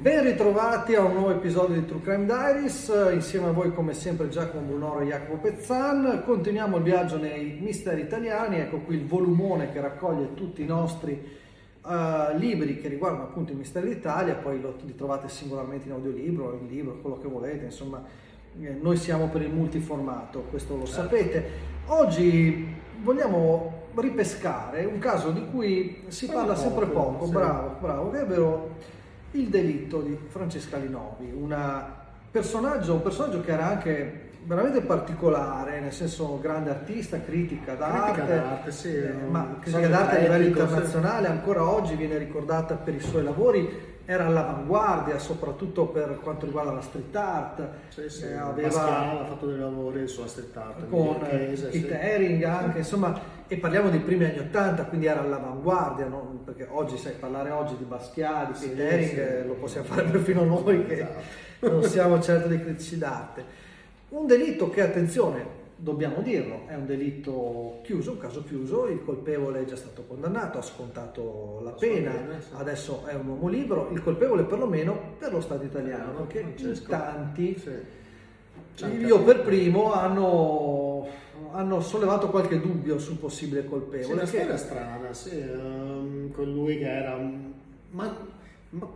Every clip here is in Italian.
Ben ritrovati a un nuovo episodio di True Crime Diaries, insieme a voi come sempre Giacomo Brunoro e Jacopo Pezzan. Continuiamo il viaggio nei misteri italiani, ecco qui il volumone che raccoglie tutti i nostri uh, libri che riguardano appunto i misteri d'Italia, poi lo, li trovate singolarmente in audiolibro, in libro, quello che volete, insomma eh, noi siamo per il multiformato, questo lo certo. sapete. Oggi vogliamo ripescare un caso di cui si parla sempre poco, bravo, bravo, è vero il delitto di Francesca Linovi, personaggio, un personaggio che era anche veramente particolare, nel senso grande artista, critica d'arte, critica d'arte sì, eh, ma critica d'arte a livello internazionale, ancora oggi viene ricordata per i suoi lavori, era all'avanguardia soprattutto per quanto riguarda la street art. Sì, sì, eh, aveva Pascal ha fatto dei lavori sulla street art. Con Pete sì. Haring anche, insomma, e parliamo dei primi anni Ottanta, quindi era all'avanguardia, no? perché oggi sai parlare oggi di Basquiat, di Pete Haring, eh, lo possiamo fare perfino noi che esatto. non siamo certo dei critici d'arte. Un delitto che, attenzione, dobbiamo dirlo, è un delitto chiuso, un caso chiuso, il colpevole è già stato condannato, ha scontato la pena, adesso è un uomo libero, il colpevole perlomeno per lo Stato italiano, che in tanti, io per primo, hanno, hanno, sollevato qualche dubbio sul possibile colpevole. Sì, una storia strana, sì, um, con lui che era... Ma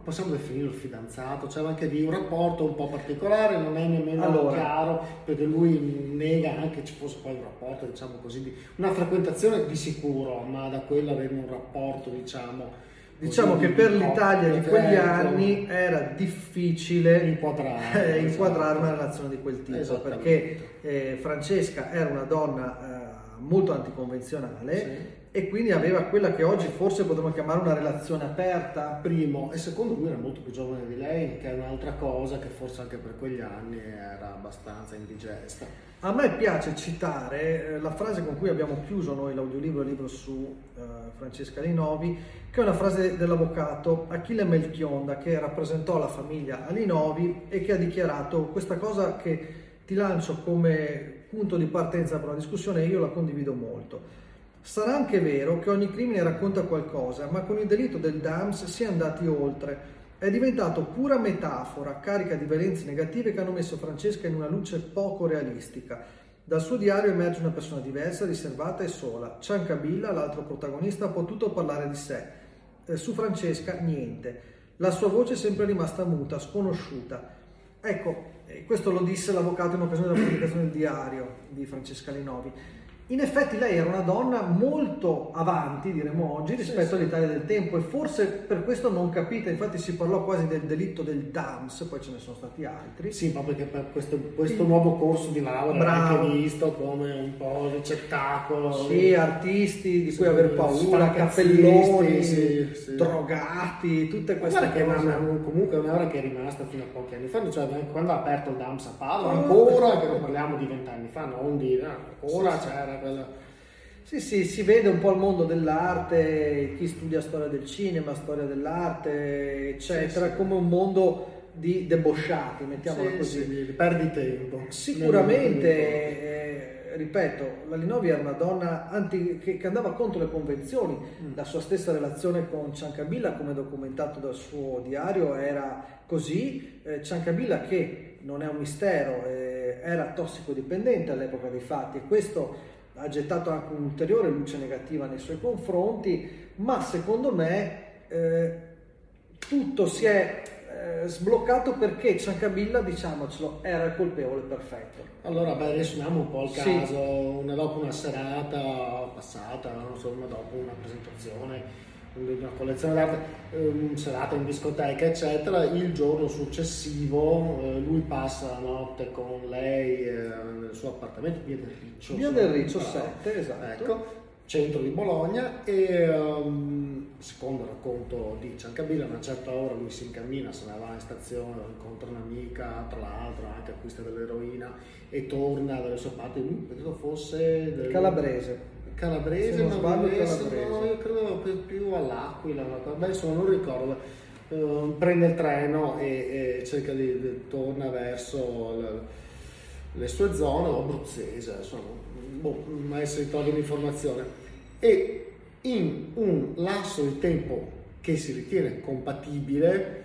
possiamo definirlo fidanzato, c'era anche lì un rapporto un po' particolare, non è nemmeno allora, chiaro perché lui nega anche che ci fosse poi un rapporto, diciamo così, di, una frequentazione di sicuro, ma da quello avere un rapporto, diciamo... Diciamo che per l'Italia di quegli anni era difficile inquadrare, eh, inquadrare una relazione di quel tipo, perché eh, Francesca era una donna eh, molto anticonvenzionale sì e quindi aveva quella che oggi forse potremmo chiamare una relazione aperta. Primo, e secondo lui era molto più giovane di lei, che è un'altra cosa che forse anche per quegli anni era abbastanza indigesta. A me piace citare eh, la frase con cui abbiamo chiuso noi l'audiolibro il libro su uh, Francesca Linovi, che è una frase dell'avvocato Achille Melchionda che rappresentò la famiglia Alinovi e che ha dichiarato questa cosa che ti lancio come punto di partenza per una discussione e io la condivido molto. Sarà anche vero che ogni crimine racconta qualcosa, ma con il delitto del DAMS si è andati oltre. È diventato pura metafora, carica di violenze negative che hanno messo Francesca in una luce poco realistica. Dal suo diario emerge una persona diversa, riservata e sola. Ciancabilla, l'altro protagonista, ha potuto parlare di sé. Eh, su Francesca niente. La sua voce è sempre rimasta muta, sconosciuta. Ecco, eh, questo lo disse l'avvocato in occasione della pubblicazione del diario di Francesca Linovi. In effetti lei era una donna molto avanti, diremmo oggi, rispetto sì, all'Italia del tempo e forse per questo non capita, infatti si parlò quasi del delitto del DAMS, poi ce ne sono stati altri. Sì, ma perché per questo, questo nuovo corso di laurea anche visto come un po' ricettacolo. Sì, artisti di cui aver paura, cappelloni, sì, sì. drogati, tutte queste cose. Che una, comunque è un'ora che è rimasta fino a pochi anni fa, cioè quando ha aperto il DAMS a Padova, ah. ancora, che non parliamo di vent'anni fa, non di... ancora c'era quella... Sì, sì, si vede un po' il mondo dell'arte, chi studia storia del cinema, storia dell'arte, eccetera, sì, sì. come un mondo di debosciati, mettiamola sì, così. Sì, perdi tempo. Sicuramente, eh, ripeto, la Linovi era una donna anti, che, che, andava contro le convenzioni, mm. la sua stessa relazione con Ciancabilla, come documentato dal suo diario, era così. Eh, Ciancabilla, che non è un mistero, eh, era tossicodipendente all'epoca dei fatti e questo ha gettato anche un'ulteriore luce negativa nei suoi confronti, ma secondo me eh, tutto si è eh, sbloccato perché Ciancabilla, diciamocelo, era il colpevole perfetto. Allora, beh, riassumiamo un po' il caso, sì. una, dopo una serata passata, insomma, dopo una presentazione una collezione d'arte, um, serata in discoteca, eccetera. Il giorno successivo eh, lui passa la notte con lei eh, nel suo appartamento, via del Riccio. Via del Riccio 7, esatto. Ecco, centro di Bologna e um, secondo il racconto di Ciancabilla a una certa ora lui si incammina, se ne va in stazione, incontra un'amica, tra l'altro anche acquista dell'eroina e torna dalle sue parti, credo fosse del... Calabrese calabrese, ma calabrese. No, io credo più, all'Aquila, beh, insomma non ricordo. Uh, prende il treno e, e cerca di, di torna verso le, le, sue zone, o abruzzese, insomma, boh, mai si ritrova un'informazione. E in un lasso di tempo che si ritiene compatibile,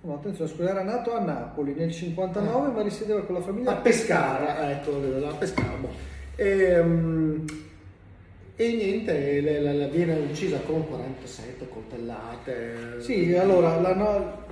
No, attenzione, scusa, era nato a Napoli nel 59, ah. ma risiedeva con la famiglia a Pescara, ecco, a Pescara. Boh. E, um, e niente, la, la, viene uccisa con 47 coltellate. Sì, allora la,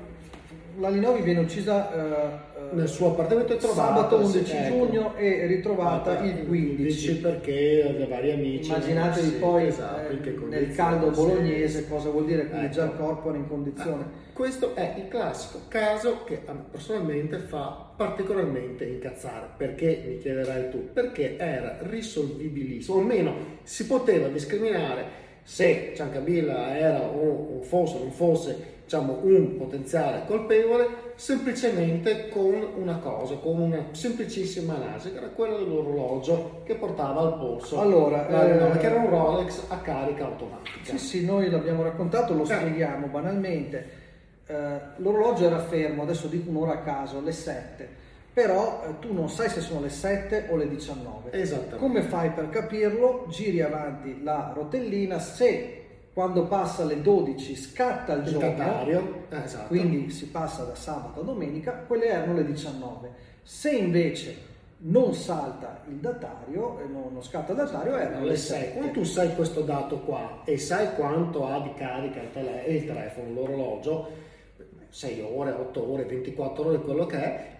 la Linovi viene uccisa uh, nel suo appartamento è trovata sabato 11 ecco. giugno e ritrovata il 15 perché aveva vari amici immaginatevi sì, poi esatto, eh, nel caldo bolognese sì. cosa vuol dire quindi ecco. già il corpo era in condizione ah, questo è il classico caso che personalmente fa particolarmente incazzare perché mi chiederai tu perché era risolvibilissimo o almeno si poteva discriminare se Ciancabilla era o, o fosse o non fosse diciamo, un potenziale colpevole semplicemente con una cosa, con una semplicissima analisi, che era quella dell'orologio che portava al polso. Allora, eh, che era un Rolex a carica automatica. Sì, sì, noi l'abbiamo raccontato, lo eh. spieghiamo banalmente. Eh, l'orologio era fermo, adesso dico un'ora a caso, le 7 però eh, tu non sai se sono le 7 o le 19. Esattamente. Come fai per capirlo? Giri avanti la rotellina, se quando passa alle 12 scatta il, il giorno, eh, esatto. quindi si passa da sabato a domenica, quelle erano le 19. Se invece non salta il datario, e non, non scatta il datario, erano le 6. Quando tu sai questo dato qua e sai quanto ha di carica il, tele- il telefono, l'orologio, 6 ore, 8 ore, 24 ore, quello che è,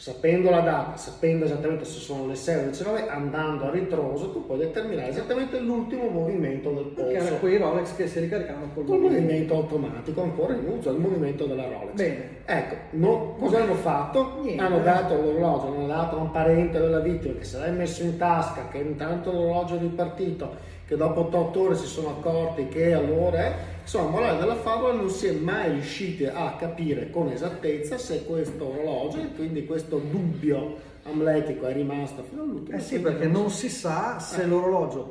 sapendo la data, sapendo esattamente se sono le 6 o le 19, andando a ritroso, tu puoi determinare esattamente l'ultimo movimento del polso. Che erano quei Rolex che si ricaricavano col movimento. movimento automatico, ancora in uso, il movimento della Rolex. Bene. Ecco, no, cosa hanno fatto? Niente. Hanno dato l'orologio, hanno dato a un parente della vittima che se l'hai messo in tasca, che intanto l'orologio è ripartito, che dopo 8 ore si sono accorti che allora è Insomma, morale della favola non si è mai riusciti a capire con esattezza se questo orologio e quindi questo dubbio amletico è rimasto fino all'ultimo. Eh sì, perché non si sa se eh. l'orologio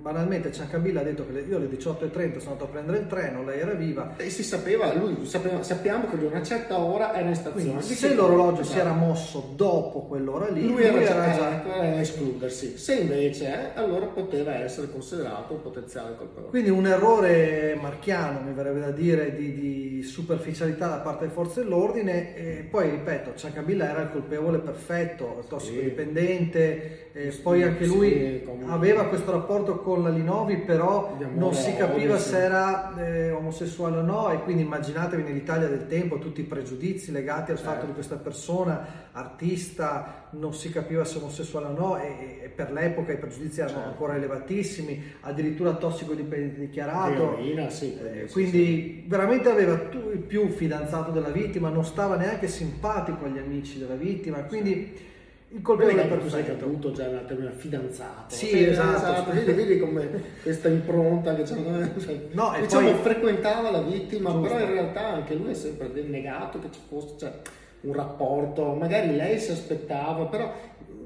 banalmente Ciancabilla ha detto che io alle 18.30 sono andato a prendere il treno, lei era viva. E si sapeva, lui sapeva, sappiamo che lui a una certa ora era in stazione. Quindi, se l'orologio si era mosso dopo quell'ora lì, lui, lui era, era già a escludersi. Se invece è, allora poteva essere considerato un potenziale colpevole. Quindi un errore marchiano, mi verrebbe da dire, di, di superficialità da parte delle forze dell'ordine. E poi ripeto, Ciancabilla era il colpevole perfetto, tossicodipendente, sì. poi anche lui sì, aveva questo rapporto con con la Linovi però non si capiva se era eh, omosessuale o no e quindi immaginatevi nell'Italia del tempo tutti i pregiudizi legati al certo. fatto di questa persona artista non si capiva se omosessuale o no e, e per l'epoca i pregiudizi erano certo. ancora elevatissimi addirittura tossico dichiarato Eroina, sì, eh, quindi sì. veramente aveva tu, il più fidanzato della vittima non stava neanche simpatico agli amici della vittima quindi il colpevole perfetto. Tu sai che ha avuto già una termina fidanzato. Sì, sì esatto. esatto. Vedi, vedi come questa impronta che c'è. Cioè, no, diciamo, poi... frequentava la vittima, Giusto. però in realtà anche lui è sempre negato che ci fosse cioè, un rapporto. Magari lei si aspettava, però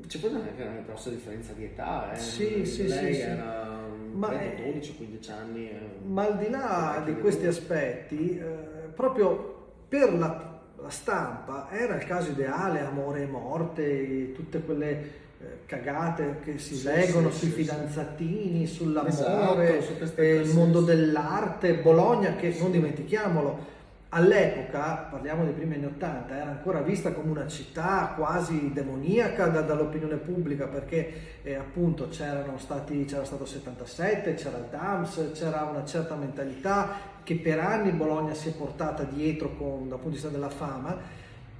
ci fosse anche una grossa differenza di età. Eh. Sì, sì, lei sì. era ma 12-15 anni. Eh. Ma al di là di questi aspetti, eh, proprio per la la stampa era il caso ideale, amore e morte, tutte quelle eh, cagate che si sì, leggono sì, sui sì, fidanzatini, sull'amore, esatto, eh, il mondo dell'arte, Bologna che non dimentichiamolo. All'epoca, parliamo dei primi anni Ottanta, era ancora vista come una città quasi demoniaca da, dall'opinione pubblica perché eh, appunto stati, c'era stato 77, c'era il DAMS, c'era una certa mentalità che per anni Bologna si è portata dietro con, dal punto di vista della fama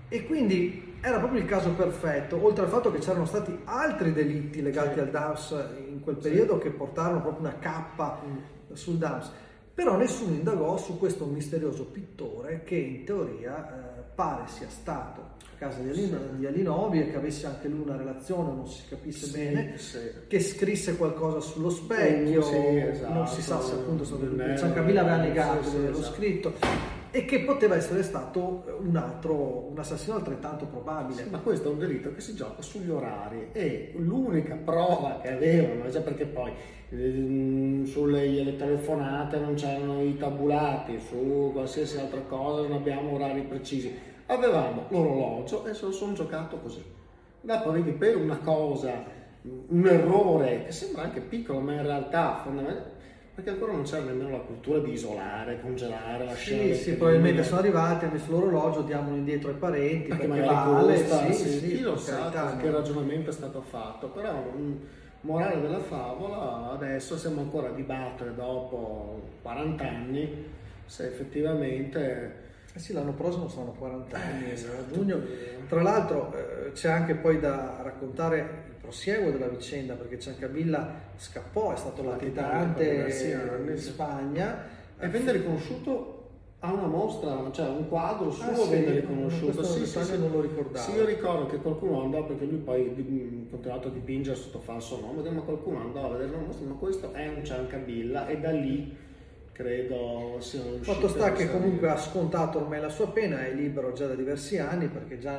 e quindi era proprio il caso perfetto, oltre al fatto che c'erano stati altri delitti legati sì. al DAMS in quel periodo sì. che portarono proprio una cappa mm. sul DAMS però nessuno indagò su questo misterioso pittore che in teoria eh, pare sia stato a casa di, Alino, sì. di, Alinovi e che avesse anche lui una relazione, non si capisce sì, bene, sì. che scrisse qualcosa sullo specchio, esatto. non si sa se appunto stato lui, Ciancamilla aveva negato di averlo esatto. scritto e che poteva essere stato un altro, un assassino altrettanto probabile. ma questo è un delitto che si gioca sugli orari e l'unica prova che avevano, già perché poi Ehm, sulle telefonate non c'erano i tabulati, su qualsiasi altra cosa non abbiamo orari precisi. Avevamo l'orologio e se lo sono giocato così. Dopo vedi per una cosa, un errore che sembra anche piccolo, ma in realtà fondamentalmente perché ancora non c'era nemmeno la cultura di isolare, congelare, lasciare. Sì, sì, probabilmente sono arrivati, hanno messo l'orologio, diamolo indietro ai parenti, perché, perché vale, costa, sì, sì, chi lo sa che ragionamento è stato fatto, però mh, morale della favola, adesso siamo ancora a dibattere dopo 40 anni se effettivamente... Eh sì, l'anno prossimo sono 40 anni, eh, esatto. giugno. Tra l'altro eh, c'è anche poi da raccontare prosieguo della vicenda, perché Ciancabilla scappò, è stato latitante in Spagna. E venne riconosciuto a una mostra, cioè un quadro suo ah, venne sì, riconosciuto. Sì, sì, sì, non lo ricordavo. Sì, io ricordo che qualcuno andò, perché lui poi ha continuato a dipingere sotto falso nome, ma qualcuno andò a vedere la mostra, ma questo è un Ciancabilla e da lì credo siano riusciti. Fatto sta che comunque ha scontato ormai la sua pena, è libero già da diversi anni perché già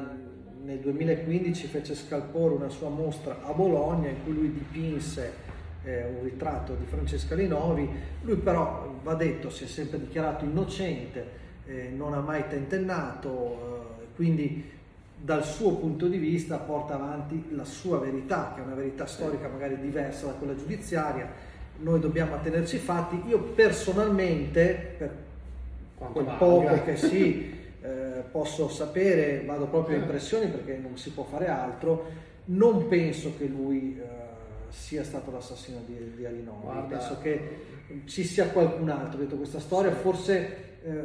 nel 2015 fece scalpore una sua mostra a Bologna in cui lui dipinse eh, un ritratto di Francesca Linovi, lui però va detto si è sempre dichiarato innocente, eh, non ha mai tentennato, eh, quindi dal suo punto di vista porta avanti la sua verità, che è una verità storica magari diversa da quella giudiziaria, noi dobbiamo attenerci fatti. Io personalmente, per Quanto quel poco che sì, eh, posso sapere, vado proprio a impressioni perché non si può fare altro, non penso che lui eh, sia stato l'assassino di, di Alinova, penso che ci sia qualcun altro dietro questa storia, forse eh,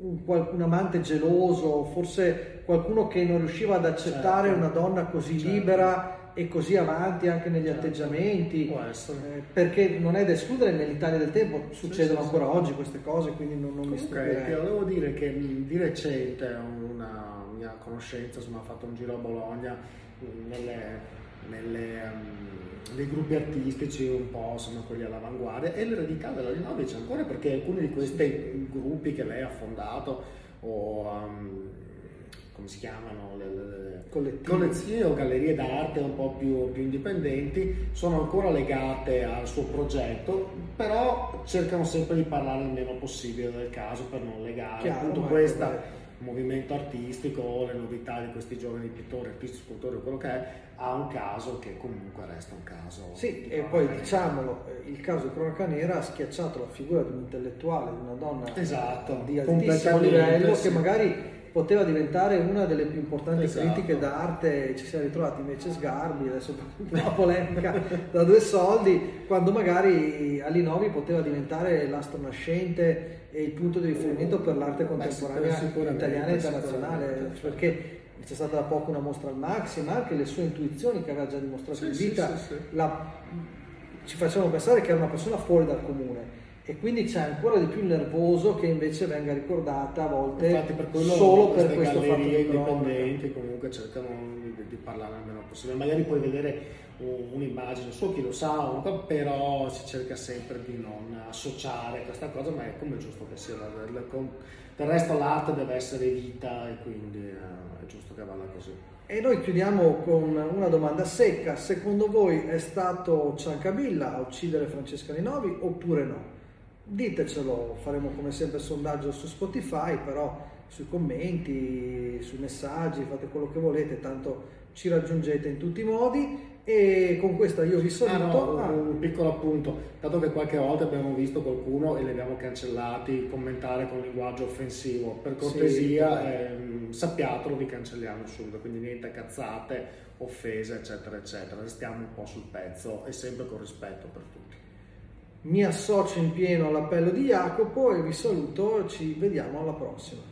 un, un, amante geloso, forse qualcuno che non riusciva ad accettare certo. una donna così certo. libera e così avanti anche negli certo. atteggiamenti, eh, perché non è da escludere nell'Italia del tempo, succedono sì, ancora sì. oggi queste cose, quindi non, non mi stupirei. Volevo dire che di recente una mia conoscenza insomma, ha fatto un giro a Bologna nelle, nelle, um, nei gruppi artistici un po' insomma quelli all'avanguardia e l'eredità della Rinaldi c'è ancora perché alcuni di questi gruppi che lei ha fondato o um, come si chiamano, le, le collezioni o gallerie d'arte un po' più, più, indipendenti, sono ancora legate al suo progetto, però cercano sempre di parlare il meno possibile del caso per non legare Chiaro, appunto questo movimento artistico, le novità di questi giovani pittori, artisti, scultori, quello che è, a un caso che comunque resta un caso. Sì, e poi diciamolo, il caso di Cronaca Nera ha schiacciato la figura di un intellettuale, di una donna esatto, di altissimo livello sì. che magari poteva diventare una delle più importanti esatto. critiche d'arte, ci siamo ritrovati invece Sgarbi, adesso una polemica da due soldi, quando magari Alinovi poteva diventare l'astro nascente e il punto di riferimento per l'arte contemporanea Beh, italiana e internazionale, perché c'è stata da poco una mostra al Maxi, ma anche le sue intuizioni che aveva già dimostrato sì, in vita sì, sì, la, ci facevano pensare che era una persona fuori dal comune e quindi c'è ancora di più il nervoso che invece venga ricordata a volte per solo per questo fatto di indipendenti comunque cercano di, di parlare il meno possibile. Magari puoi vedere un'immagine su chi lo sa però si cerca sempre di non associare questa cosa ma è come giusto che sia. Del resto l'arte deve essere vita e quindi eh, è giusto che vada così. E noi chiudiamo con una domanda secca. Secondo voi è stato Ciancabilla a uccidere Francesca Linovi oppure no? Ditecelo, faremo come sempre sondaggio su Spotify, però sui commenti, sui messaggi, fate quello che volete, tanto ci raggiungete in tutti i modi. E con questo io vi saluto. Ah, no, ah. Un piccolo appunto, dato che qualche volta abbiamo visto qualcuno e li abbiamo cancellati commentare con linguaggio offensivo, per cortesia sì, ehm, sappiatelo, vi cancelliamo subito, quindi niente cazzate, offese eccetera eccetera, restiamo un po' sul pezzo e sempre con rispetto per tutti mi associo in pieno all'appello di Jacopo e vi saluto, ci vediamo alla prossima.